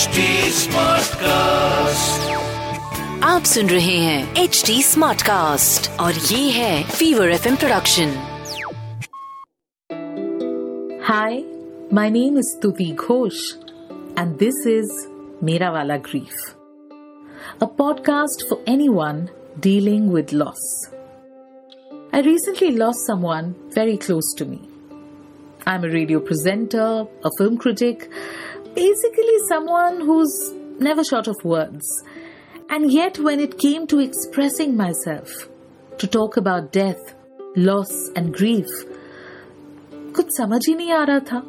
HD Smartcast. आप सुन रहे हैं एच डी स्मार्ट कास्ट और ये है Fever F production Hi, my name is Tuvi Ghosh, and this is Mera Wala Grief, a podcast for anyone dealing with loss. I recently lost someone very close to me. I'm a radio presenter, a film critic, basically someone who's never short of words. And yet, when it came to expressing myself, to talk about death, loss, and grief, कुछ समझ ही नहीं आ रहा था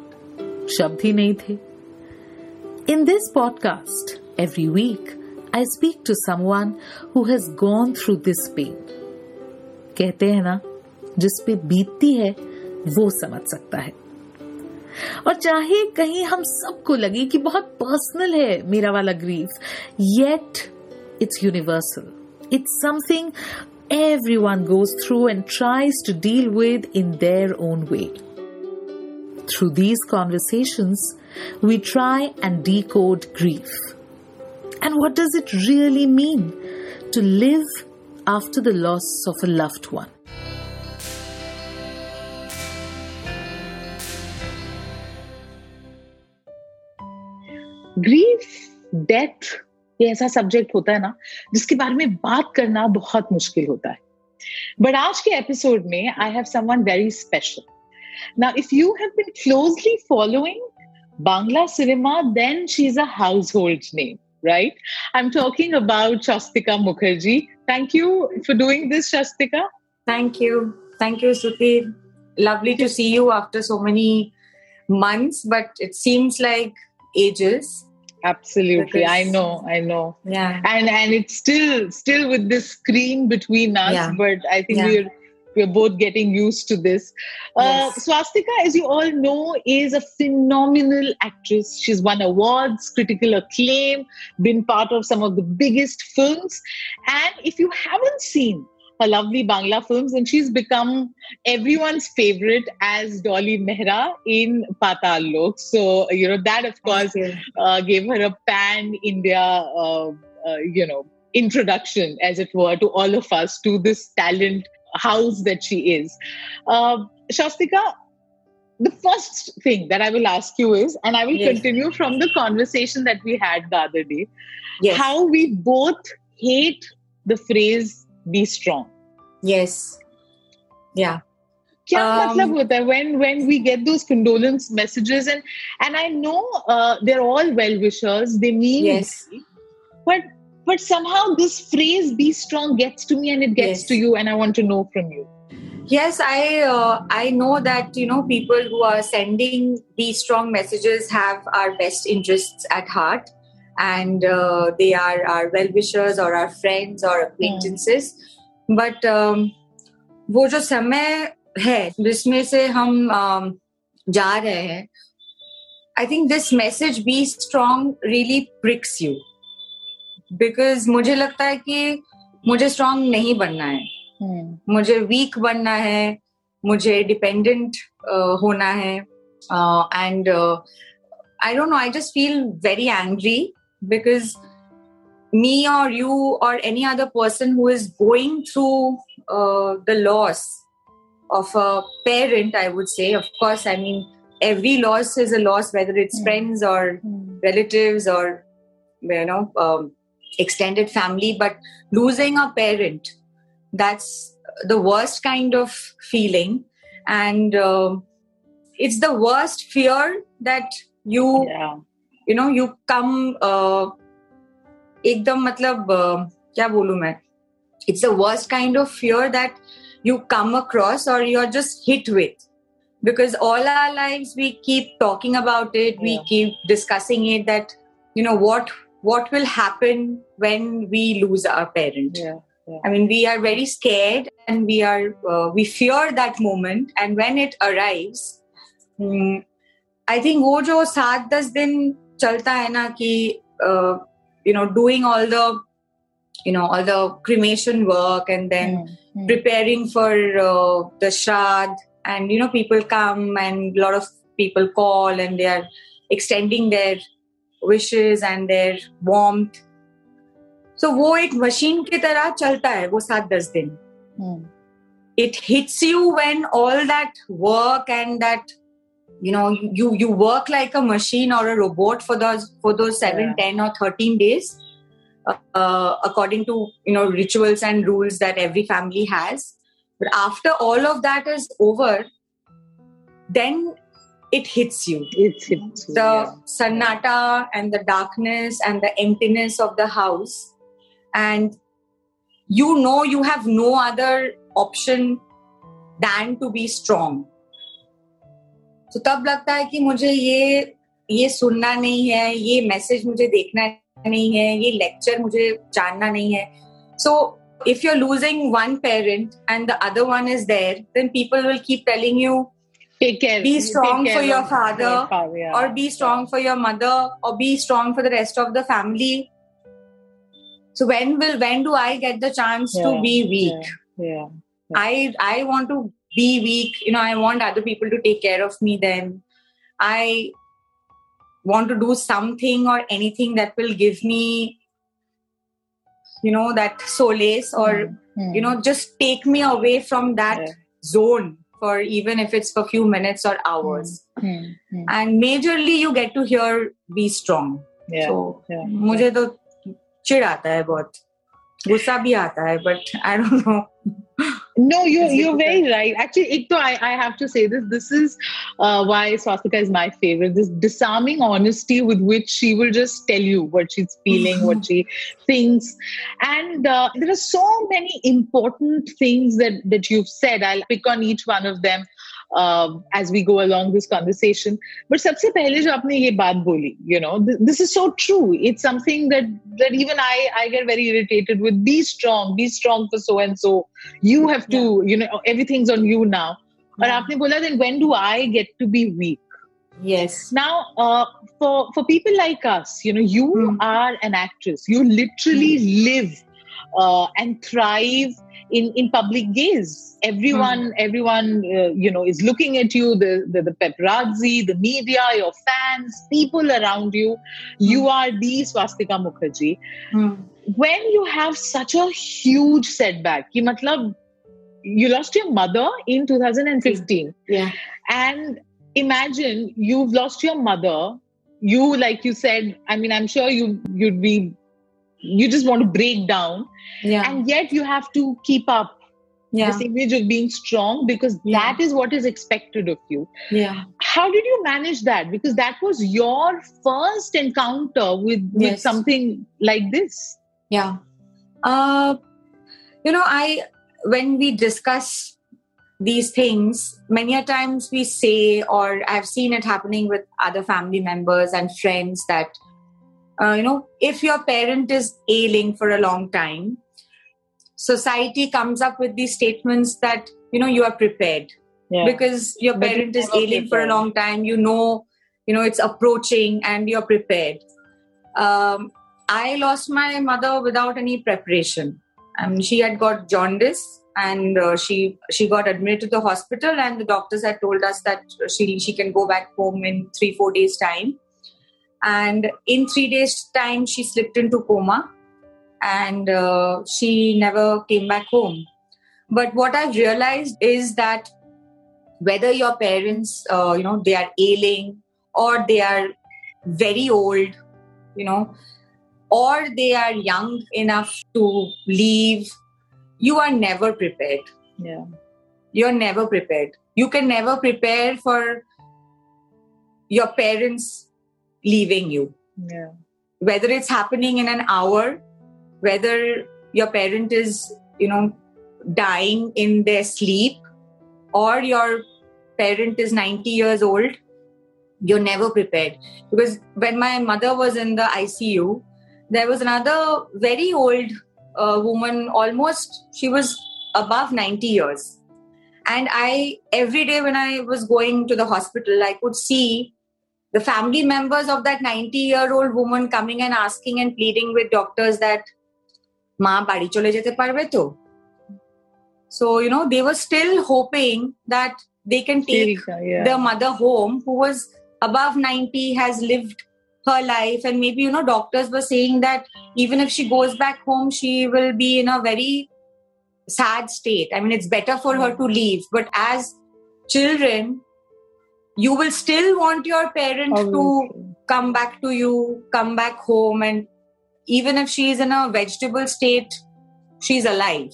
शब्द ही नहीं थे in this podcast every week I speak to someone who has gone through this pain कहते हैं ना जिस पे बीतती है वो समझ सकता है और चाहे कहीं हम सबको लगे कि बहुत पर्सनल है मेरा वाला grief yet it's universal it's something everyone goes through and tries to deal with in their own way. Through these conversations, we try and decode grief. And what does it really mean to live after the loss of a loved one? Grief death ये ऐसा subject होता है ना जिसके बारे में बात करना बहुत मुश्किल होता है बट आज के एपिसोड में I have someone very special Now, if you have been closely following Bangla cinema, then she's a household name, right? I'm talking about Shastika Mukherjee. Thank you for doing this, Shastika. Thank you. Thank you, Suti. Lovely to see you after so many months, but it seems like ages. Absolutely, Because- I know, I know, Yeah. and and it's still still with this screen between us, Yeah. but I think Yeah. we're we're both getting used to this. Uh, Yes. Swastika, as you all know, is a phenomenal actress. She's won awards, critical acclaim, been part of some of the biggest films. And if you haven't seen her lovely Bangla films, and she's become everyone's favorite as Dolly Mehra in Patal Lok. So, you know, that of course uh, gave her a pan India, uh, uh, you know, introduction, as it were, to all of us, to this talent house that she is. Uh, Swastika, the first thing that I will ask you is, and I will Yes. continue from the conversation that we had the other day, Yes. how we both hate the phrase "be strong." yes. Yeah. क्या Um, मतलब होता है when when we get those condolence messages and and I know uh, they're all well wishers they mean Yes. well, but but somehow this phrase "be strong" gets to me and it gets Yes. to you and I want to know from you. Yes, I uh, I know that you know people who are sending these strong messages have our best interests at heart, and uh, they are our well wishers or our friends or acquaintances. But um, वो जो समय है जिसमें से हम um, जा रहे हैं I think this message be strong really pricks you because मुझे लगता है कि मुझे strong नहीं बनना है। मुझे वीक बनना है मुझे डिपेंडेंट होना है। And I don't know I just feel very angry because me or you or any other person who is going through uh, the loss of a parent i would say of course i mean every loss is a loss whether it's Hmm. friends or relatives or you know um, extended family but losing a parent that's the worst kind of feeling and um it's the worst fear that you Yeah. you know you come uh, एकदम मतलब क्या बोलू मैं? It's a worst kind of fear that you come across और you are just hit with because all our life we keep talking about it we keep discussing it that you know what what will happen when we lose our parent I mean we are very scared and we are we fear that moment and when it arrives I think वो जो सात दस दिन चलता है ना कि you know doing all the you know all the cremation work and then Hmm. preparing for uh, the shrad and you know people come and a lot of people call and they are extending their wishes and their warmth. So वो एक machine की तरह चलता है वो सात दस दिन. Hmm. It hits you when all that work and that you know you you work like a machine or a robot for those for those seven, Yeah. ten or thirteen days, uh, according to you know rituals and rules that every family has. But after all of that is over, then it hits you It's, it's the sannata and the darkness and the emptiness of the house and you know you have no other option than to be strong तो तब लगता है कि मुझे ये ये सुनना नहीं है ये मैसेज मुझे देखना नहीं है ये लेक्चर मुझे जानना नहीं है सो if you're losing one parent and the other one is there then people will keep telling you take care. Be strong care for your father father, yeah. or be strong for your mother or be strong for the rest of the family so when will when do i get the chance yeah. to be weak Yeah. Yeah. i i want to be weak you know i want other people to take care of me then i want to do something or anything that will give me you know that solace or Hmm. you know just take me away from that Yeah. zone for even if it's for few minutes or hours Hmm. Hmm. and majorly you get to hear be strong Yeah. so yeah. मुझे तो चिढ़ आता है बहुत गुस्सा भी आता है but I don't know No, you're It's you're difficult. very right. Actually, ek to, I, I have to say this. This is uh, why Swastika is my favorite. This disarming honesty with which she will just tell you what she's feeling, what she thinks, and uh, there are so many important things that that you've said. I'll pick on each one of them uh, as we go along this conversation. But सबसे पहले जो आपने ये बात बोली, you know, th- this is so true. It's something that that even I I get very irritated with. Be strong, be strong for so and so. You have to, you know, everything's on you now. और आपने बोला then when do I get to be weak? yes Now, uh, for for people like us, you know, you Hmm. are an actress. You literally live uh, and thrive in in public gaze. Everyone, everyone, uh, you know, is looking at you. The, the the paparazzi, the media, your fans, people around you. You are the Swastika Mukherjee. Hmm. When you have such a huge setback, ki matlab, you lost your mother in 2015 yeah and imagine you've lost your mother you like you said i mean i'm sure you you'd be you just want to break down. Yeah. And yet you have to keep up yeah. this image of being strong because Yeah. that is what is expected of you. Yeah. How did you manage that? Because that was your first encounter with, with something like this. Yeah. Uh you know i when we discuss these things many a times we say or i've seen it happening with other family members and friends that uh, you know if your parent is ailing for a long time society comes up with these statements that you know you are prepared. Yeah. Because your But parent is ailing for a long time you know you know it's approaching and you're prepared. Um, i lost my mother without any preparation. Um, she had got jaundice and uh, she she got admitted to the hospital and the doctors had told us that she she can go back home in 3 4 days time and in 3 days time she slipped into coma. And uh, she never came back home. But what i've realized is that whether your parents uh, you know they are ailing or they are very old you know or they are young enough to leave you are never prepared. Yeah. You're never prepared. You can never prepare for your parents leaving you. Yeah. Whether it's happening in an hour whether your parent is you know dying in their sleep or your parent is 90 years old you're never prepared. Because when my mother was in the icu there was another very old uh, woman almost she was above 90 years. And i every day when i was going to the hospital i could see the family members of that 90 year old woman coming and asking and pleading with doctors that মা বাড়ি চলে যেতে পারবে তো so you know they were still hoping that they can take yeah the mother home who was above 90 has lived her life and maybe you know doctors were saying that even if she goes back home she will be in a very sad state i mean it's better for her to leave but as children you will still want your parent to come back to you come back home and even if she's in a vegetable state she's alive.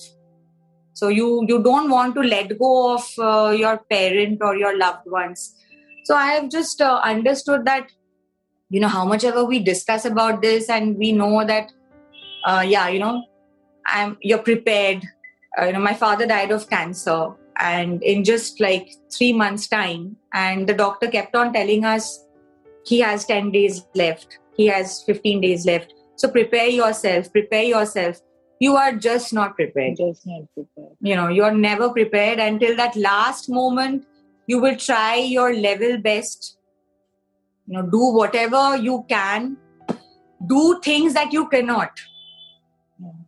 So you you don't want to let go of uh, your parent or your loved ones. So i have just uh, understood that you know how much ever we discuss about this and we know that uh, yeah you know i'm you're prepared. Uh, you know my father died of cancer and in just like 3 months time and the doctor kept on telling us he has 10 days left. He has 15 days left. So prepare yourself prepare yourself. You are just not prepared. Just not prepared. you know you're never prepared until that last moment you will try your level best. You know do whatever you can. Do things that you cannot.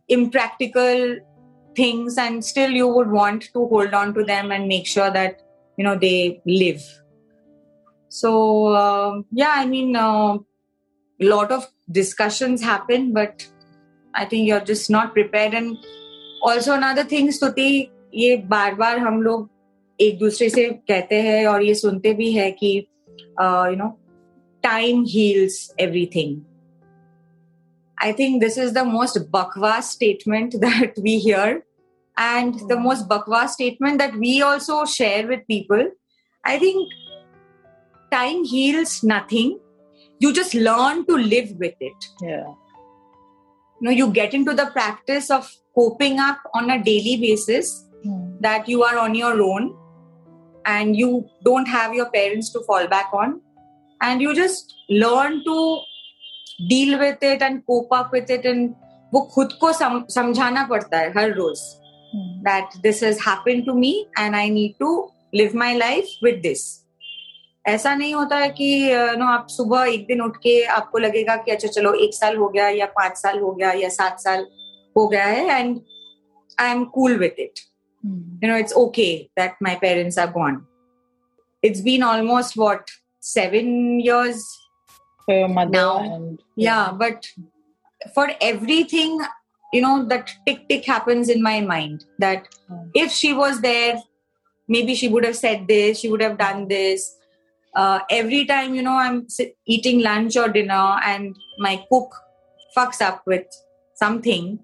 Impractical things and still you would want to hold on to them and make sure that you know they live so um yeah i mean a lot of discussions happen but i think you're just not prepared and also another thing स्तुति ये बार बार हम लोग एक दूसरे से कहते हैं और ये सुनते भी है कि you know time heals everything I think this is the most bakwas statement that we hear, and the most bakwas statement that we also share with people. I think time heals nothing. You just learn to live with it. Yeah. You know, you get into the practice of coping up on a daily basis Hmm. that you are on your own and you don't have your parents to fall back on and you just learn to deal with it and cope up with it and वो खुद को सम, समझाना पड़ता है हर रोज that this has happen to me and I need to live my life with this ऐसा नहीं होता है कि uh, नो आप सुबह एक दिन उठ के आपको लगेगा कि अच्छा चलो एक साल हो गया या पाँच साल हो गया या सात साल हो गया है and I'm cool with it you know it's okay that my parents are gone it's been almost what seven years For your mother Now, and yeah but for everything you know that tick tick happens in my mind that Hmm. if she was there maybe she would have said this she would have done this uh, every time you know i'm eating lunch or dinner and my cook fucks up with something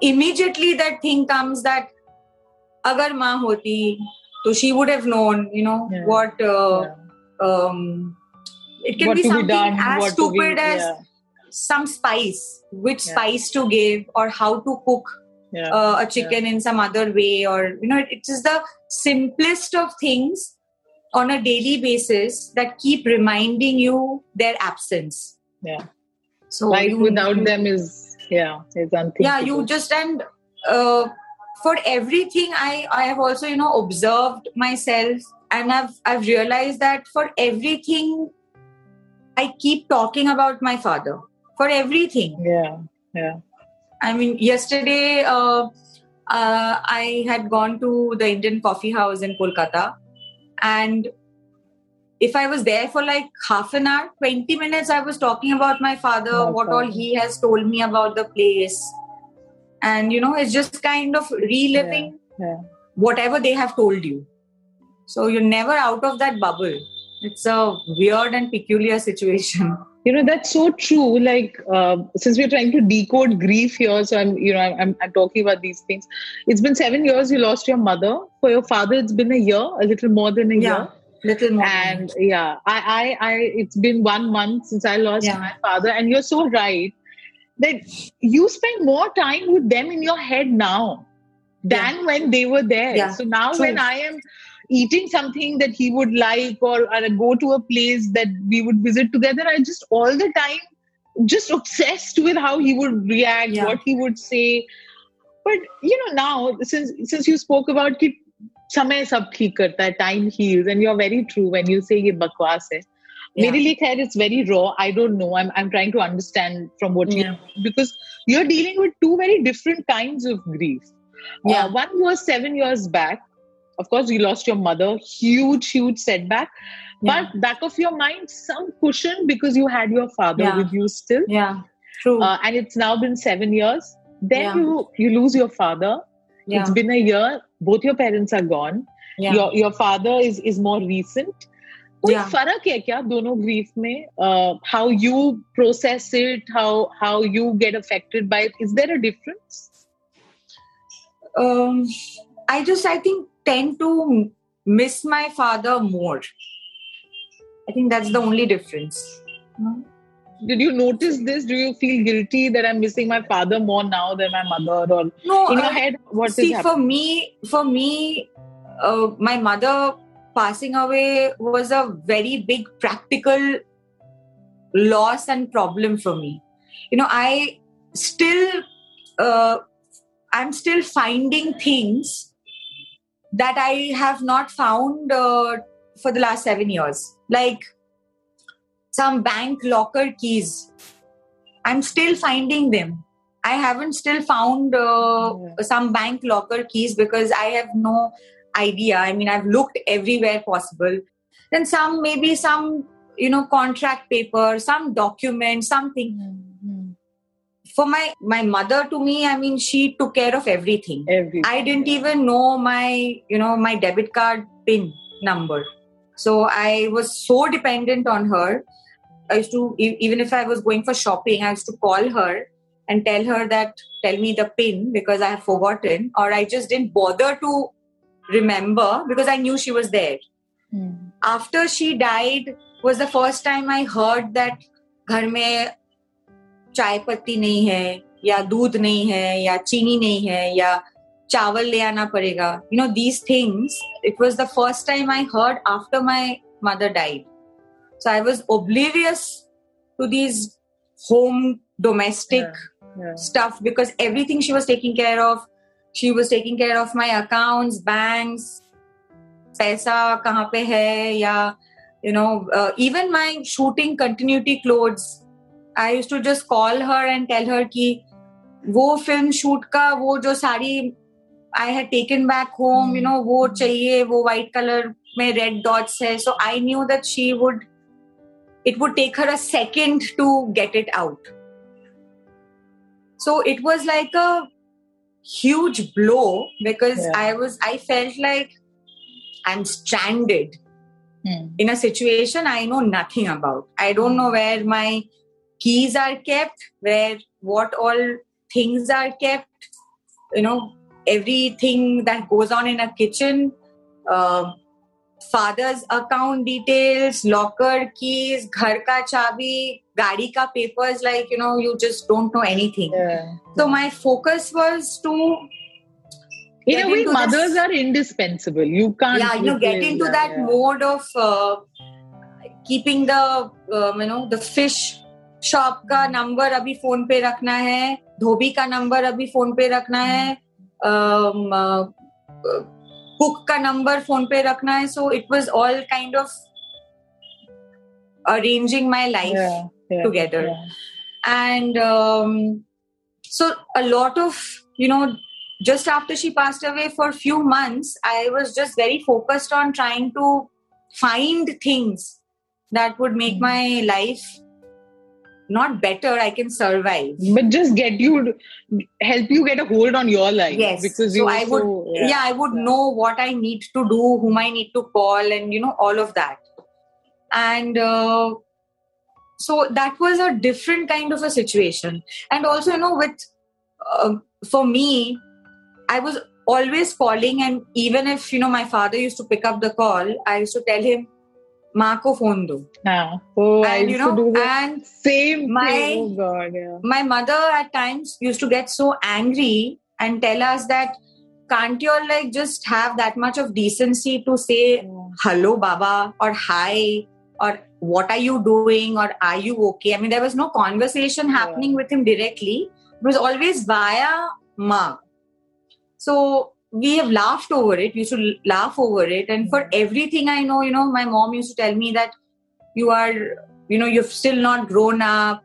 immediately that thing comes that agar ma hoti so she would have known you know Yeah. what uh, Yeah. um it can What be be something done, as to be- stupid as yeah. some spice which Yeah. spice to give or how to cook Yeah. uh, a chicken in some other way or you know it, it is the simplest of things on a daily basis that keep reminding you their absence yeah. so Life you, without you- them is yeah, is unthinkable. yeah you just and uh, for everything i i have also you know observed myself and i've i've realized that for everything i keep talking about my father for everything yeah, yeah. I mean, yesterday uh, uh, I had gone to the Indian coffee house in Kolkata, and if I was there for like half an hour, 20 minutes, I was talking about my father, My what all he has told me about the place. And you know, it's just kind of reliving yeah. whatever they have told you. So you're never out of that bubble. It's a weird and peculiar situation. you know that's so true like uh, since we're trying to decode grief here so i'm you know I'm, I'm, I'm talking about these things it's been seven years you lost your mother for your father it's been a year a little more than a Yeah, year little more. and yeah I, I i it's been one month since i lost Yeah. my father and you're so right that you spend more time with them in your head now than when they were there Yeah, so now true. when i am eating something that he would like or, or go to a place that we would visit together i just all the time just obsessed with how he would react Yeah. what he would say but you know now since since you spoke about कि समय सब ठीक करता है time heals and you're very true when you say ये बकवास है Yeah. मेरे लिए खैर it's very raw I don't know I'm I'm trying to understand from what Yeah. you because you're dealing with two very different kinds of grief Yeah. uh, one was seven years back of course you lost your mother huge huge setback but back of your mind some cushion because you had your father Yeah. with you still Yeah. True. uh, and it's now been seven years then Yeah. you you lose your father yeah. it's been a year both your parents are gone yeah. your your father is is more recent कोई Yeah. फर्क है क्या दोनों grief में uh, how you process it how how you get affected by it is there a difference um, I just, I think, tend to miss my father more. I think that's the only difference. did you notice this do you feel guilty that i'm missing my father more now than my mother or No, in uh, your head what is see, for me, for me, uh, my mother passing away was a very big practical loss and problem for me. You know, I still, uh, I'm still finding things that I have not found uh, for the last seven years, like some bank locker keys. I'm still finding them. I haven't still found uh, some bank locker keys because I have no idea. I mean, I've looked everywhere possible. Then some, maybe some, you know, contract paper, some document, something For my my mother, to me, I mean, she took care of everything. every I didn't even know my, you know, my debit card pin number. So I was so dependent on her. I used to, e- even if I was going for shopping, I used to call her and tell her that, tell me the pin because I have forgotten, or I just didn't bother to remember because I knew she was there. After she died, was the first time I heard that घर में चाय पत्ती नहीं है या दूध नहीं है या चीनी नहीं है या चावल ले आना पड़ेगा। You know these things it was the first time I heard after my mother died so I was oblivious to these home domestic stuff because everything she was taking care of she was taking care of my account bank पैसा कहाँ पे है या you know even my shooting continuity clothes clothes I used to just call her and tell her कि वो film shoot का वो जो sari I had taken back home you know वो चाहिए वो white color में red dots है so I knew that she would it would take her a second to get it out so it was like a huge blow because Yeah. I was I felt like I'm stranded Hmm. in a situation I know nothing about. I don't know where my keys are kept, where what all things are kept, you know, everything that goes on in a kitchen, uh, father's account details, locker keys, ghar ka chabi, gadi ka papers, like, you know, you just don't know anything. Yeah. So my focus was to in a way mothers this- are indispensable you can't yeah you know get into that, that yeah. mode of uh, keeping the um, you know the fish shop का number अभी phone पे रखना है धोबी का number अभी phone पे रखना है कुक का नंबर फ़ोन पे रखना है so it was all kind of arranging my life together and so a lot of you know just after she pass away for few months I was just very focused on trying to find things that would make my life not better i can survive. But just get you help you get a hold on your life yes. because so you i would so, yeah. i would know what i need to do whom i need to call and you know all of that. And uh, so that was a different kind of a situation. And also you know with uh, for me i was always calling and even if you know my father used to pick up the call i used to tell him maa ko phone do yeah. oh I and you used to know do the and same my- thing. oh god yeah. my mother at times used to get so angry and tell us that can't you all like just have that much of decency to say hello baba or hi or what are you doing or are you okay? I mean there was no conversation happening with him directly. It was always via ma. So we have laughed over it we used to laugh over it and for everything i know you know my mom used to tell me that you are you know you've still not grown up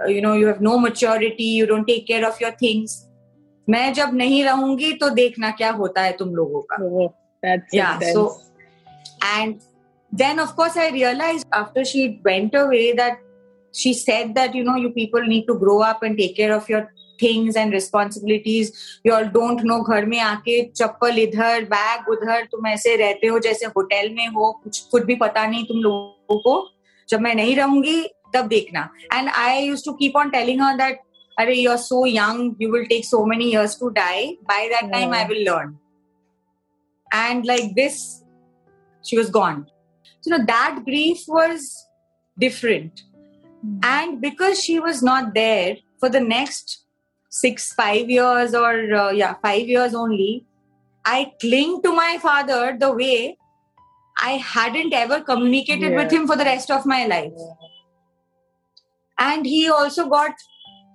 uh, you know you have no maturity you don't take care of your things मैं जब नहीं रहूंगी तो देखना क्या होता है तुम लोगों का oh, that's Yeah, intense. so- and then of course i realized after she went away that she said that you know you people need to grow up and take care of your things and responsibilities you all don't know घर में आके चप्पल इधर bag उधर तुम ऐसे रहते हो जैसे होटल में हो कुछ कुछ भी पता नहीं तुम लोगों को जब मैं नहीं रहूंगी तब देखना and I use to keep on telling her that अरे you are so young you will take so many years to die by that time I will learn and like this she was gone so you know that grief was different and because she was not there for the next six five years or uh, yeah five years only i cling to my father the way i hadn't ever communicated Yeah. with him for the rest of my life and he also got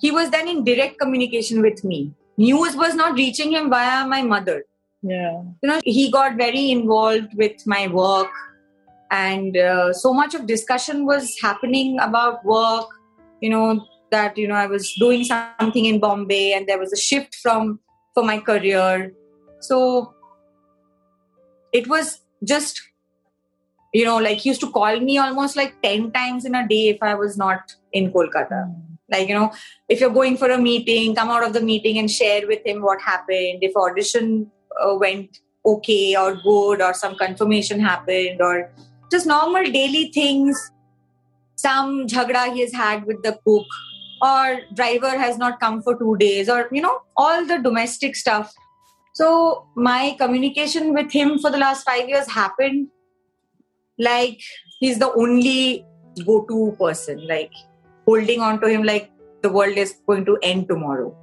he was then in direct communication with me news was not reaching him via my mother Yeah. you know he got very involved with my work and uh, so much of discussion was happening about work you know that you know i was doing something in bombay and there was a shift from for my career. So it was just you know like he used to call me almost like 10 times in a day if i was not in kolkata. Like you know if you're going for a meeting come out of the meeting and share with him what happened. If audition uh, went okay or good or some confirmation happened or just normal daily things some jhagda he has had with the cook or driver has not come for two days or you know all the domestic stuff. So my communication with him for the last five years happened like he's the only go-to person like holding on to him like the world is going to end tomorrow.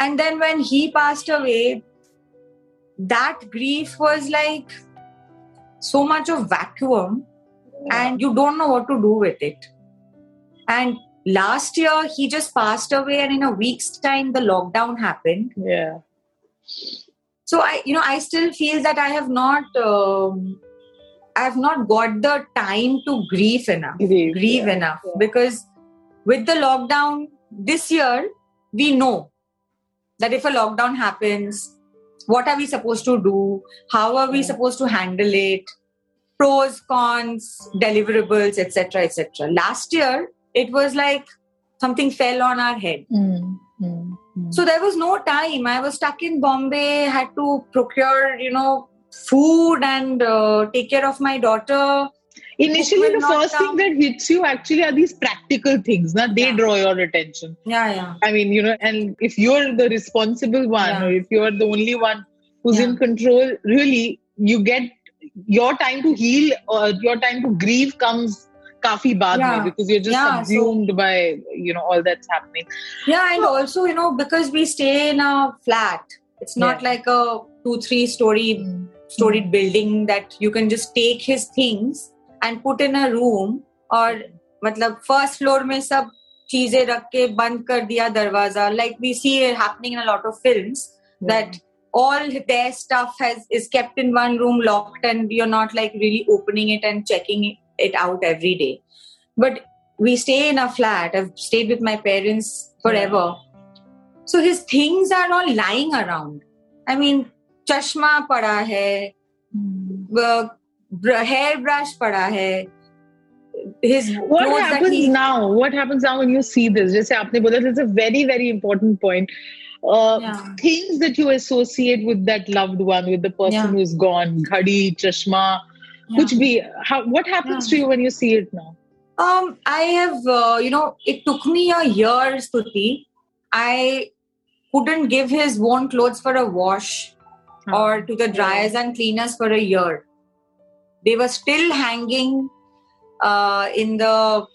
And then when he passed away that grief was like so much of vacuum and you don't know what to do with it. And last year he just passed away and in a week's time the lockdown happened Yeah. so i you know i still feel that i have not um, i have not got the time to grieve enough Grieve, grieve yeah, enough yeah. because with the lockdown this year we know that if a lockdown happens what are we supposed to do how are we Yeah. supposed to handle it pros cons deliverables etc etc last year it was like something fell on our head Mm, mm, mm. so there was no time. I was stuck in Bombay, had to procure, you know, food and uh, take care of my daughter. Initially, the first come. thing that hits you actually are these practical things. Now they Yeah. draw your attention. Yeah, yeah. I mean, you know, and if you're the responsible one, Yeah. or if you're the only one who's Yeah. in control, really, you get your time to heal or your time to grieve comes kafi baad Yeah. mein because you're just Yeah, so- subsumed by you know all that's happening. Yeah, and also, you know, because we stay in a flat, it's not Yeah. like a two, three story storied building that you can just take his things and put in a room और मतलब first floor में सब चीजें रख के बंद कर दिया दरवाजा like we see it happening in a lot of films that all their stuff has is kept in one room locked and you're not like really opening it and checking it, it out every day. But we stay in a flat. I've stayed with my parents forever. So his things are all lying around. I mean chashma pada hai uh, br- hair brush pada hai. His what happens he- now? What happens now when you see this? just aapne bola it's a very very important point. Uh, Yeah. things that you associate with that loved one with the person Yeah. who's gone. Ghadi chashma Yeah. which be how, what happens Yeah. to you when you see it now Um, I have, uh, you know, it took me a year, Stuti. I couldn't give his worn clothes for a wash or to the dryers and cleaners for a year. They were still hanging uh, in the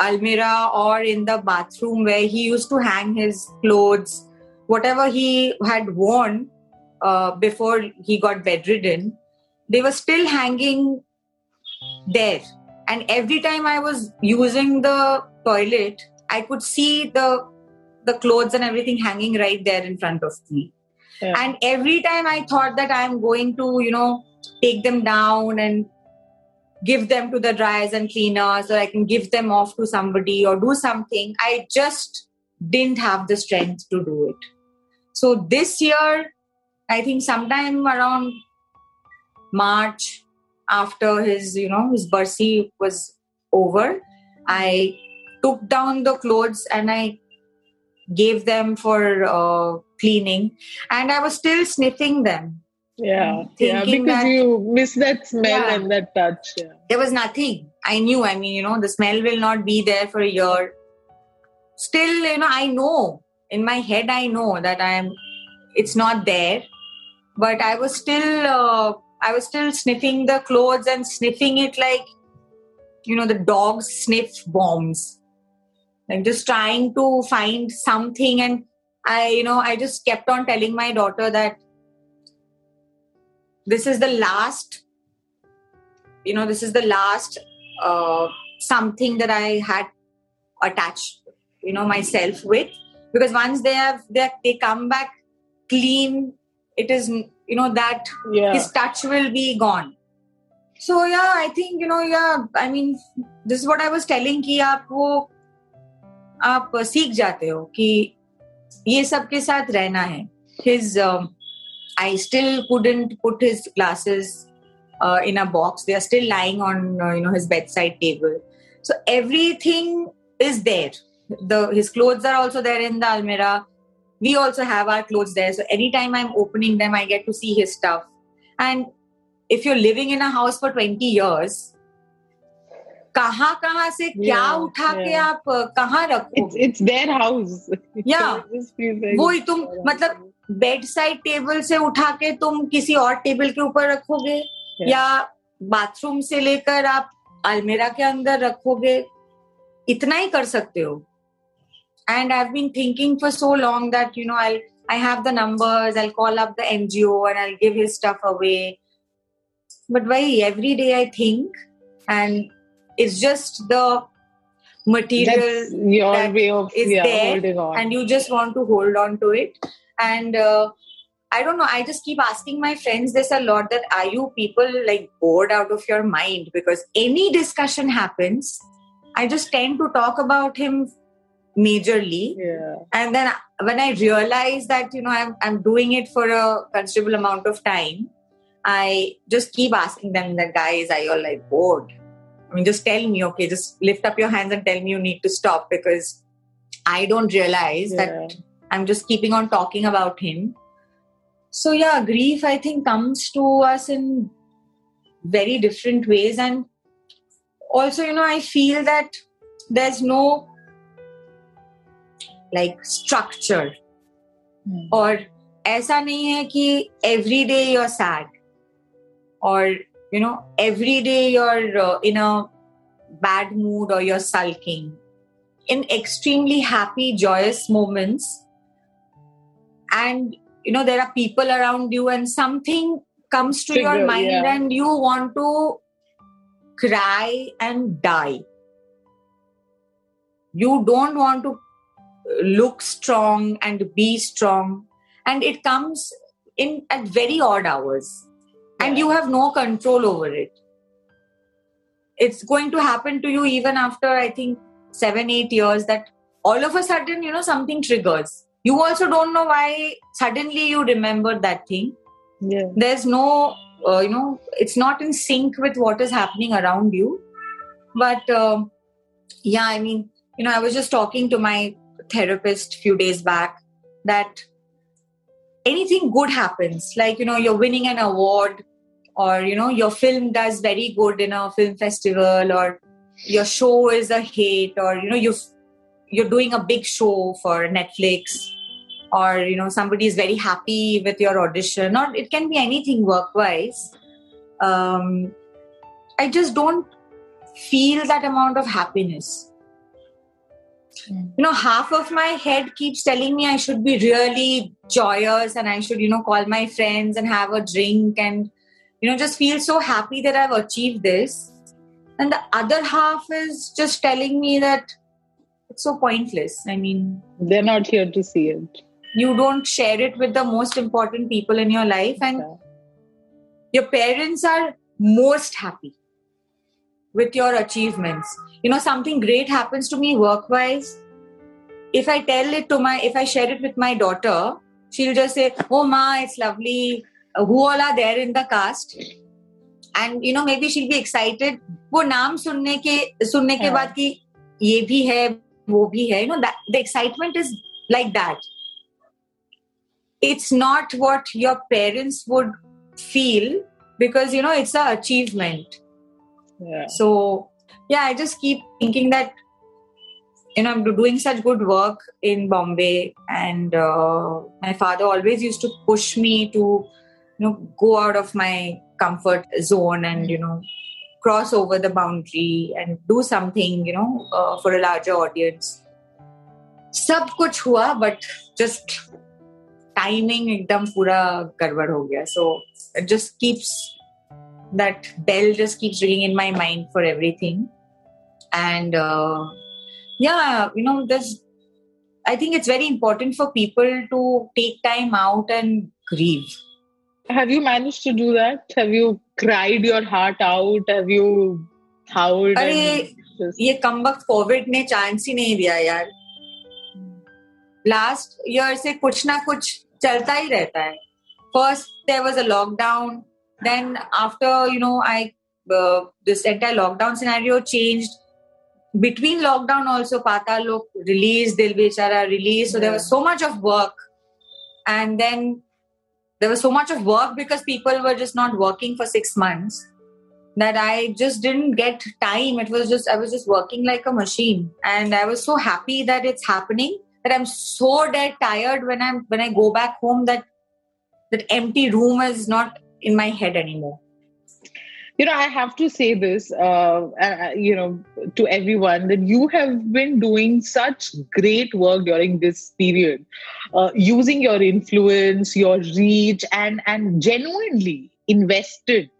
almirah or in the bathroom where he used to hang his clothes, whatever he had worn uh, before he got bedridden. They were still hanging there. And every time i was using the toilet i could see the the clothes and everything hanging right there in front of me. Yeah. and every time i thought that i'm going to you know take them down and give them to the dryers and cleaners or i can give them off to somebody or do something i just didn't have the strength to do it. So this year i think sometime around march after his, you know, his Barsi was over, I took down the clothes and I gave them for uh, cleaning, and I was still sniffing them. Yeah, yeah, because that- you miss that smell Yeah. and that touch. Yeah. There was nothing. I knew. I mean, you know, the smell will not be there for a year. Still, you know, I know in my head, I know that I'm. It's not there, but I was still. Uh, I was still sniffing the clothes and sniffing it like, you know, the dogs sniff bombs. Like just trying to find something, and I, you know, I just kept on telling my daughter that this is the last you know this is the last uh, something that i had attached you know myself with because once they have they, they come back clean it is you know that Yeah. his touch will be gone so yeah i think you know yeah i mean this is what i was telling कि आप वो आप सीख जाते हो कि ये सबके साथ रहना है his um, i still couldn't put his glasses uh, in a box they are still lying on uh, you know his bedside table so everything is there the his clothes are also there in the almirah we also have our clothes there so anytime i'm opening them i get to see his stuff and if you're living in a house for 20 years कहाँ कहाँ से क्या Yeah, उठा के yeah. आप uh, कहाँ It's रखोगे it's their house. Yeah. So it just feels like वही तुम मतलब. बेड साइड टेबल से उठा के तुम किसी और टेबल के ऊपर रखोगे Yeah. या बाथरूम से लेकर आप अलमेरा के अंदर रखोगे इतना ही कर सकते हो and i've been thinking for so long that you know i'll i have the numbers i'll call up the ngo and i'll give his stuff away. But why every day i think and it's just the material That's your that way of is yeah, there and you just want to hold on to it. And uh, i don't know i just keep asking my friends this a lot that are you people like bored out of your mind? Because any discussion happens i just tend to talk about him majorly yeah. and then when i realize that you know i'm, I'm doing it for a considerable amount of time i just keep asking them that guys are you all like bored i mean just tell me okay just lift up your hands and tell me you need to stop because i don't realize Yeah. that i'm just keeping on talking about him so yeah grief i think comes to us in very different ways and also you know i feel that there's no like structure Hmm. और ऐसा नहीं है कि every day you are sad और you know every day you are in a bad mood or you're sulking in extremely happy joyous moments and you know there are people around you and something comes to your Trigger, mind yeah. and you want to cry and die you don't want to look strong and be strong. And it comes in at very odd hours. And you have no control over it. It's going to happen to you even after i think 7 8 years that all of a sudden you know something triggers. You also don't know why suddenly you remember that thing. Yeah. there's no uh, you know it's not in sync with what is happening around you. But um yeah i mean you know i was just talking to my therapist few days back that anything good happens. Like you know you're winning an award or you know your film does very good in a film festival or your show is a hit or you know you you're doing a big show for netflix or you know somebody is very happy with your audition or it can be anything work wise um, i just don't feel that amount of happiness you know half of my head keeps telling me i should be really joyous and i should you know call my friends and have a drink and you know just feel so happy that i've achieved this and the other half is just telling me that it's so pointless i mean They're not here to see it. you don't share it with the most important people in your life and Yeah. your parents are most happy with your achievements you know something great happens to me work wise if i tell it to my if i share it with my daughter she'll just say oh ma it's lovely Uh, who all are there in the cast and you no may be she be excited वो नाम सुनने के सुनने के हाँ. बाद कि ये भी है वो भी है you know the excitement is like that it's not what your parents would feel because you know it's a achievement Yeah. so yeah i just keep thinking that you know i'm doing such good work in bombay and uh, my father always used to push me to you know go out of my comfort zone and you know cross over the boundary and do something you know uh, for a larger audience सब कुछ हुआ but just timing एकदम पूरा गड़बड़ हो गया so it just keeps that bell just keeps ringing in my mind for everything and uh, yeah you know there's i think it's very important for people to take time out and grieve Have you managed to do that? Have you cried your heart out? Have you howled? अरे and just- ये कम वक्त Covid ने chance ही नहीं दिया यार last year से कुछ ना कुछ चलता ही रहता है first there was a lockdown then after you know I this entire lockdown scenario changed between lockdown also patal lok released dil bechara released. So there was so much of work. And then there was so much of work because people were just not working for 6 months that i just didn't get time. It was just i was just working like a machine. And i was so happy that it's happening that i'm so dead tired when i'm when i go back home that that empty room is not in my head anymore you know, I have to say this, uh, uh, you know, to everyone that you have been doing such great work during this period, uh, using your influence, your reach, and and genuinely invested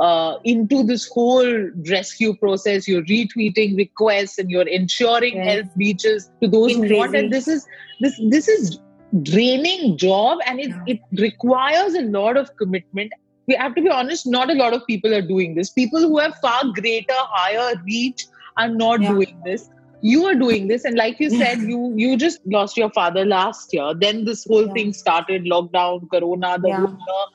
uh, into this whole rescue process. You're retweeting requests and you're ensuring Yes. help reaches to those who want. And this is this this is draining job, and it Yeah. it requires a lot of commitment we have to be honest, not a lot of people are doing this. People who have far greater, higher reach are not Yeah. doing this. You are doing this, and like you said, you you just lost your father last year. Then this whole Yeah. thing started, lockdown, corona, the Yeah. year,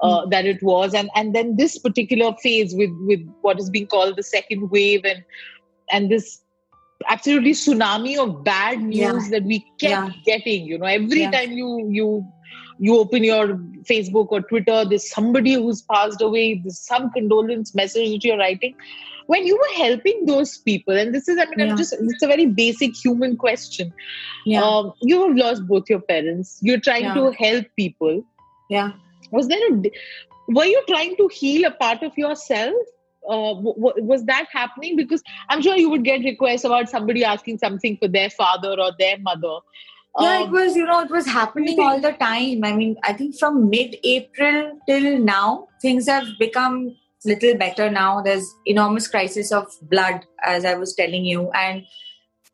uh, that it was, and and then this particular phase with with what is being called the second wave, and and this absolutely tsunami of bad news Yeah. that we kept Yeah. getting. You know, every Yeah. time you you you open your Facebook or Twitter, there's somebody who's passed away, there's some condolence message that you're writing. When you were helping those people, and this is, I mean, I'm just, it's a very basic human question. yeah Um, you have lost both your parents, you're trying Yeah. to help people. yeah Was there a, were you trying to heal a part of yourself? Uh, w- w- was that happening? Because I'm sure you would get requests about somebody asking something for their father or their mother. Yeah Um, it was you know it was happening all the time. I mean i think from mid april till now things have become little better now. There's enormous crisis of blood as i was telling you. And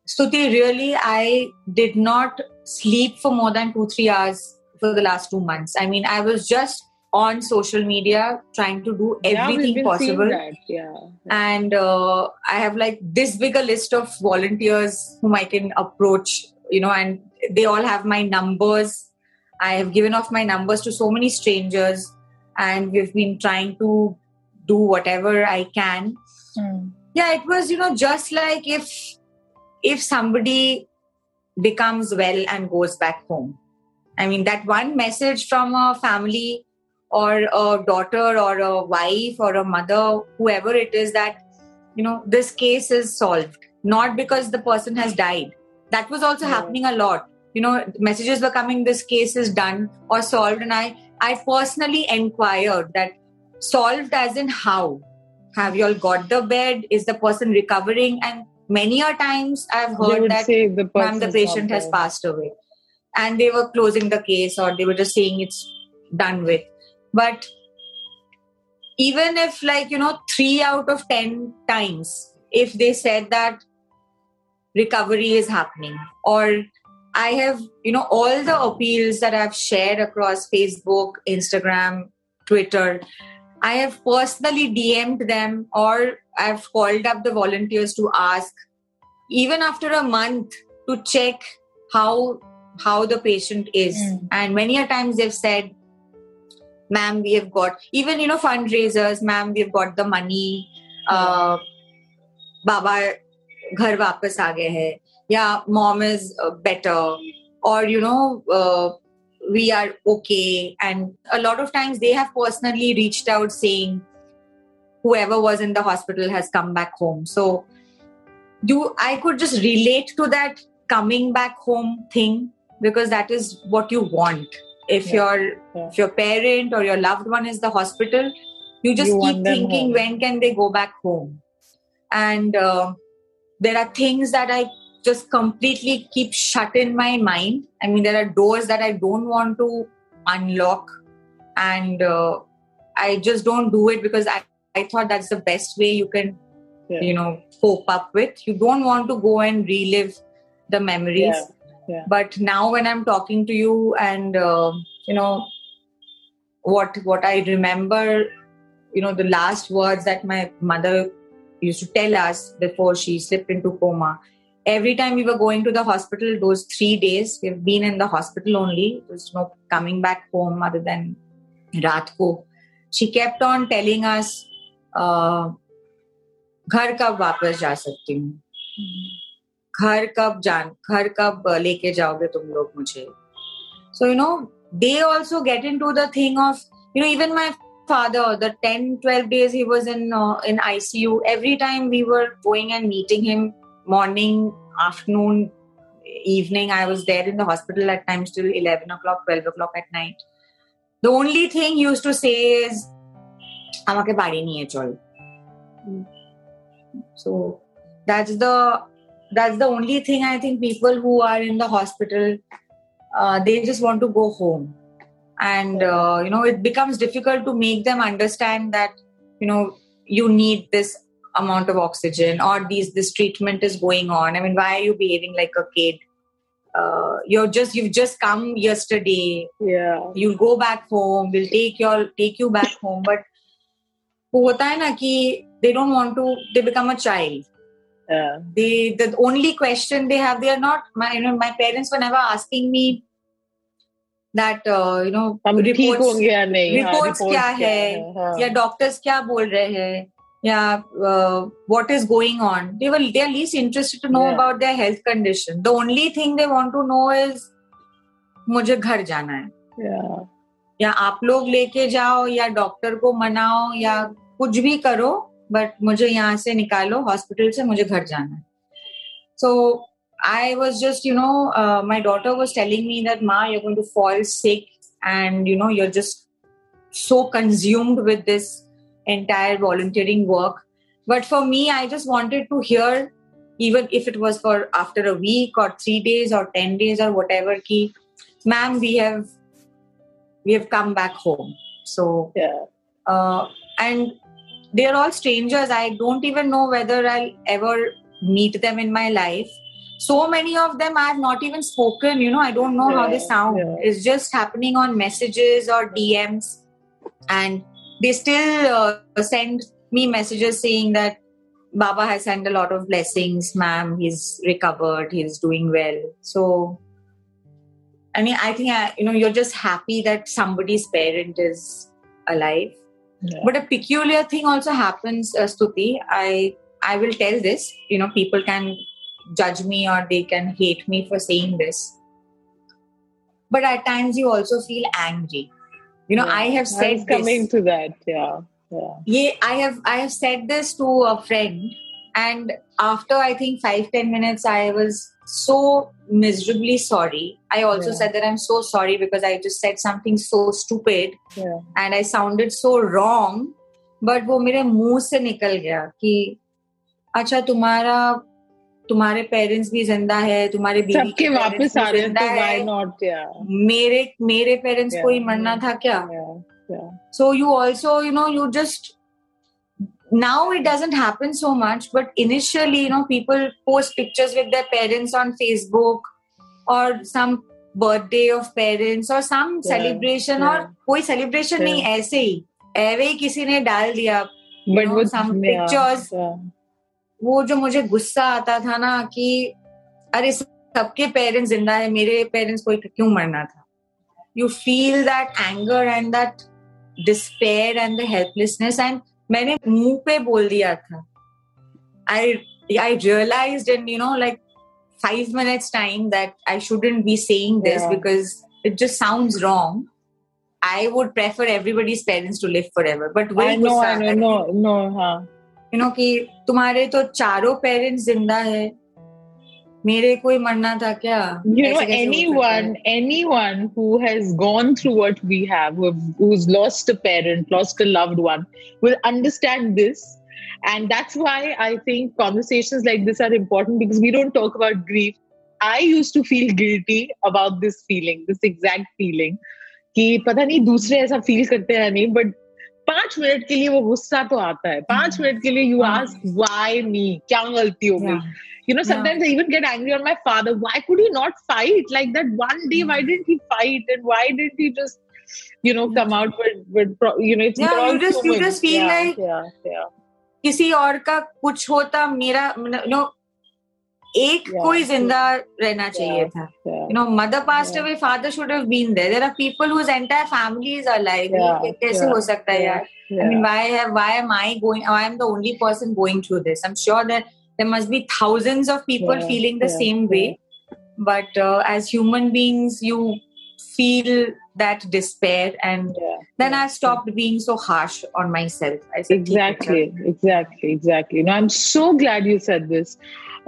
stuti really i did not sleep for more than 2 3 hours for the last 2 months. I mean i was just on social media trying to do yeah, everything seeing possible. Yeah. and uh, i have like this big a list of volunteers whom i can approach you know and they all have my numbers. I have given off my numbers to so many strangers and we've been trying to do whatever i can. Hmm. Yeah it was you know just like if if somebody becomes well and goes back home. I mean that one message from a family or a daughter or a wife or a mother whoever it is that you know this case is solved. Not because the person has died. That was also Yeah. happening a lot you know messages were coming this case is done or solved. And i i personally inquired that solved as in how? Have you all got the bed? Is the person recovering? And many a times i've heard that the ma'am the patient has passed away. And they were closing the case or they were just saying it's done with. But even if like you know 3 out of 10 times if they said that recovery is happening or i have you know all the appeals that i've shared across facebook instagram twitter i have personally dm'd them or i've called up the volunteers to ask even after a month to check how how the patient is Mm. and many a times they've said ma'am we have got even you know fundraisers ma'am we have got the money uh, baba घर वापस आ गए हैं या mom is uh, better or you know uh, we are okay and a lot of times they have personally reached out saying whoever was in the hospital has come back home so do i could just relate to that coming back home thing because that is what you want if Yeah. your Yeah. if your parent or your loved one is the hospital you just You keep thinking home. when can they go back home and uh, there are things that i just completely keep shut in my mind i mean there are doors that i don't want to unlock and uh, i just don't do it because i i thought that's the best way you can Yeah. you know cope up with you don't want to go and relive the memories Yeah. Yeah. but now when i'm talking to you and uh, you know what what i remember you know the last words that my mother used to tell us before she slipped into coma every time we were going to the hospital those three days we've been in the hospital only there's no coming back home other than ratko she kept on telling us uh, घर कब वापस जा सकती हूँ घर कब जान घर कब लेके जाओगे तुम लोग मुझे so you know they also get in to the thing of you know even my father the 10 12 days he was in uh, in icu every time we were going and meeting him morning afternoon evening i was there in the hospital at times till 11 o'clock 12 o'clock at night the only thing he used to say is আমাকে বাড়ি নিয়ে চল so that's the that's the only thing i think people who are in the hospital uh, they just want to go home and uh, you know it becomes difficult to make them understand that you know you need this amount of oxygen or these this treatment is going on i mean why are you behaving like a kid uh, you're just you've just come yesterday Yeah. you'll go back home we'll take your take you back home but वो होता है ना कि they don't want to they become a child Yeah. they the only question they have they are not my you know my parents were never asking me that uh, you know हम ठीक reports होंगे या नहीं हाँ, reports reports क्या है हाँ. या डॉक्टर्स क्या बोल रहे हैं या what is going on they were they are least interested to know Yeah. about their health condition the only thing they want to know is मुझे घर जाना है Yeah. या आप लोग लेके जाओ या डॉक्टर को मनाओ या कुछ भी करो बट मुझे यहाँ से निकालो हॉस्पिटल से मुझे घर जाना है so I was just you know my daughter was telling me that माँ you're going to fall sick and you know you're just so consumed with this entire volunteering work. But for me i just wanted to hear even if it was for after a week or 3 days or 10 days or whatever ki ma'am we have we have come back home. So Yeah. uh, and they are all strangers. I don't even know whether i'll ever meet them in my life. So many of them i have not even spoken you know i don't know how they sound. yeah. it's just happening on messages or dms and they still uh, send me messages saying that baba has sent a lot of blessings ma'am. He's recovered. He's doing well. So i mean i think I, you know you're just happy that somebody's parent is alive. Yeah. but a peculiar thing also happens uh, stuti. I i will tell this. You know people can judge me or they can hate me for saying this. But at times you also feel angry you know Yeah. i have I said was coming this to that. Yeah. Yeah. yeah i have i have said this to a friend and after i think five ten minutes i was so miserably sorry i also Yeah. said that i'm so sorry because i just said something so stupid Yeah. and I sounded so wrong but वो मेरे मुंह से निकल गया कि अच्छा तुम्हारा तुम्हारे पेरेंट्स भी ज़िंदा है तुम्हारे सबके वापस आ रहे हैं तो व्हाई नॉट या मेरे मेरे पेरेंट्स को ही मरना था क्या? So you also you know you just now it doesn't happen so much but initially you know people post pictures with their parents on Facebook और सम बर्थडे ऑफ़ पेरेंट्स और सम celebration और कोई celebration नहीं ऐसे ही ऐसे ही किसी ने डाल दिया बट सम पिक्चर्स वो जो मुझे गुस्सा आता था ना कि अरे सबके पेरेंट्स ज़िंदा है मेरे पेरेंट्स को क्यों मरना था? You feel that anger and that despair and the helplessness and मैंने मुँह पे बोल दिया था। I I realize and you know like five minutes time that I shouldn't be saying this because it just sound wrong I would prefer everybody's parents to live forever, but I know, I know, no, no, huh. You know कि तुम्हारे तो चारों parents ज़िंदा है मेरे कोई मरना था क्या know, ऐसे कैसे हो सकता anyone, है? through what we have, who have, who's lost a parent, lost a loved one, will understand this. And that's why I think conversations like this are important because we don't talk about grief. I used to feel guilty about this feeling, this exact feeling. कि पता नहीं दूसरे ऐसा feel करते हैं नहीं but पाँच minute के लिए वो गुस्सा तो आता है। पाँच hmm. मिनट के लिए यू आज वाई मी क्या गलती हो गई? You know sometimes I even get angry on my father why could he not fight like that one day why didn't he fight and why didn't he just you know come out with with you know yeah, you just so you just feel yeah, like yeah, yeah. किसी और का कुछ होता मेरा no एक Yeah. कोई जिंदा रहना चाहिए Yeah. था yeah you know mother passed Yeah. away father should have been there there are people whose entire families are alive Yeah, ये कैसे yeah, हो सकता है yeah, यार I mean, why have why am I going? I am the only person going through this. I'm sure that there must be thousands of people Yeah, feeling the yeah, same way. But uh, as human beings, you feel that despair, and yeah, then yeah. I stopped being so harsh on myself. I said, "ठीक है, exactly चलो." exactly exactly no i'm so glad you said this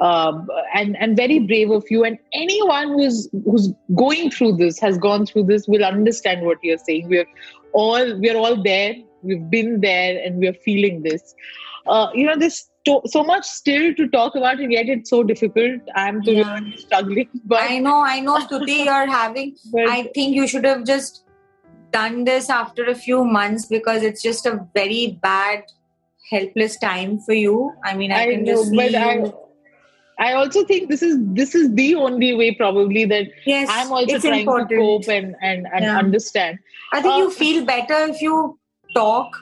um, and and very brave of you and anyone who's who's going through this has gone through this will understand what you're saying we're all we're all there we've been there and we're feeling this uh, you know there's to- so much still to talk about and yet it's so difficult i'm to Yeah. struggling but, I know, I know, Stuti, you're having. but I think you should have just done this after a few months because it's just a very bad, helpless time for you. I mean, I, I can know, just see but you. I, I also think this is this is the only way probably that yes, I'm also trying important. to cope and and, and Yeah. understand. I think you um, feel better if you talk.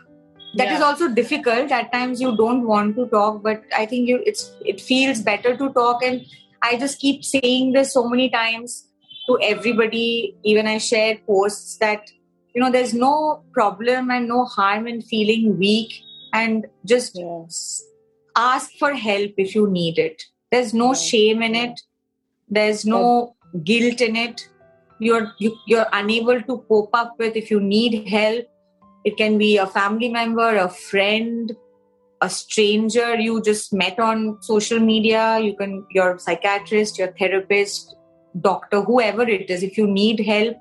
That is Yeah. also difficult. At times you don't want to talk, but I think you it's it feels better to talk. And I just keep saying this so many times to everybody. Even I share posts that you know there's no problem and no harm in feeling weak and just Yeah. s- ask for help if you need it. There's no shame in it. There's no guilt in it. You're you, you're unable to cope up with if you need help. It can be a family member, a friend, a stranger you just met on social media. You can your psychiatrist, your therapist, doctor, whoever it is. If you need help,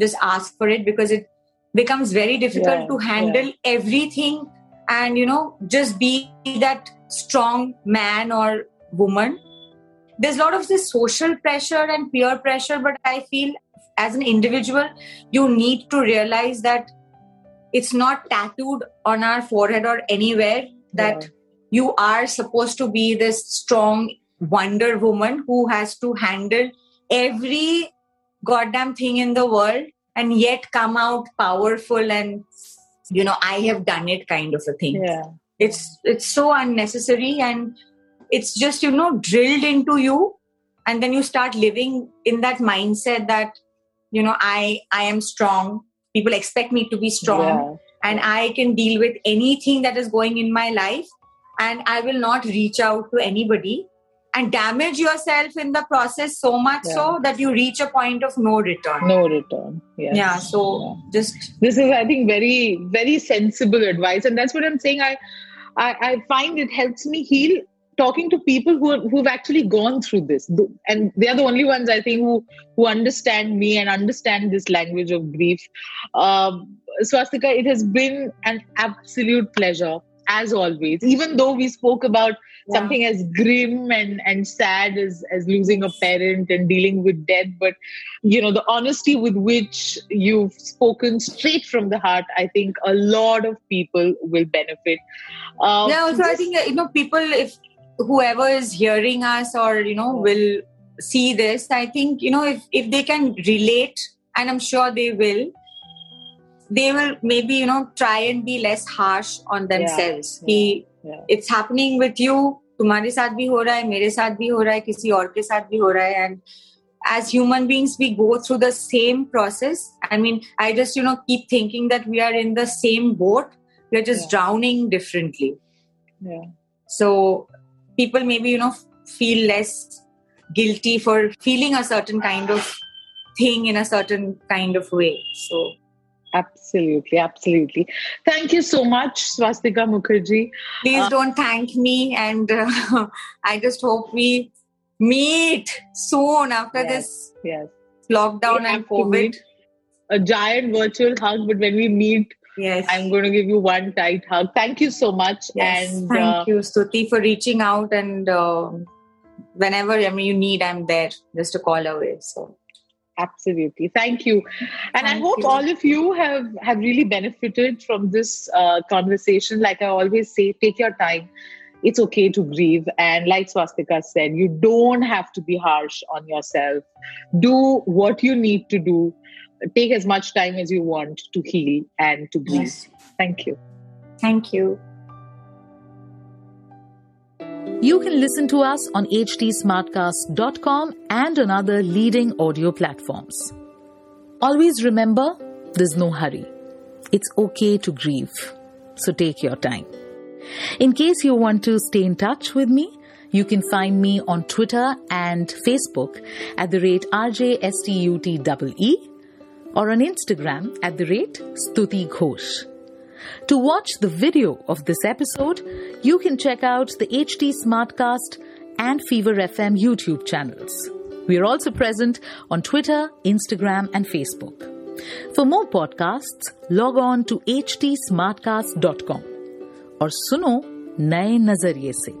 just ask for it because it becomes very difficult Yeah, to handle everything and you know just be that strong man or woman there's a lot of this social pressure and peer pressure but i feel as an individual you need to realize that it's not tattooed on our forehead or anywhere that Yeah. you are supposed to be this strong wonder woman who has to handle every goddamn thing in the world and yet come out powerful and you know i have done it kind of a thing Yeah. it's it's so unnecessary and it's just you know drilled into you and then you start living in that mindset that you know i i am strong people expect me to be strong Yeah. and i can deal with anything that is going in my life and i will not reach out to anybody and damage yourself in the process so much Yeah. so that you reach a point of no return No return. Yes. yeah so Yeah. just This is, I think, very, very sensible advice, and that's what I'm saying. I, I, I find it helps me heal talking to people who who've actually gone through this, and they are the only ones I think who who understand me and understand this language of grief. Um, Swastika, it has been an absolute pleasure as always. Even though we spoke about Yeah. something as grim and and sad as as losing a parent and dealing with death, but you know the honesty with which you've spoken straight from the heart, I think a lot of people will benefit. Um, yeah also i think you know people if whoever is hearing us or you know will see this i think you know if if they can relate and i'm sure they will they will maybe you know try and be less harsh on themselves yeah, कि yeah. it's happening with you तुम्हारे साथ भी हो रहा है मेरे साथ भी हो रहा है किसी और के साथ भी हो रहा है and as human beings we go through the same process i mean i just you know keep thinking that we are in the same boat we're just Yeah. drowning differently Yeah. so people maybe you know feel less guilty for feeling a certain kind of thing in a certain kind of way so Absolutely, absolutely. Thank you so much, Swastika Mukherjee. please Uh, don't thank me and uh, i just hope we meet soon after Yes. this Yes. lockdown and covid. A giant virtual hug, but when we meet, yes I'm going to give you one tight hug. Thank you so much. Yes, and thank uh, you, Stuti, for reaching out. And um whenever I mean you need, I'm there, just a call away. So Absolutely. Thank you. And I hope you. all of you have, have really benefited from this uh, conversation. Like I always say, take your time. It's okay to grieve. And like Swastika said, you don't have to be harsh on yourself. Do what you need to do. Take as much time as you want to heal and to grieve. Yes. Thank you. thank you. You can listen to us on htsmartcast.com and on other leading audio platforms. Always remember, there's no hurry. It's okay to grieve. So take your time. In case you want to stay in touch with me, you can find me on Twitter and Facebook at the rate RJSTUTEE or on Instagram at the rate Stuti Ghosh. To watch the video of this episode, you can check out the HT Smartcast and Fever FM YouTube channels. We are also present on Twitter, Instagram, and Facebook. For more podcasts, log on to htsmartcast.com और सुनो नए नजरिए से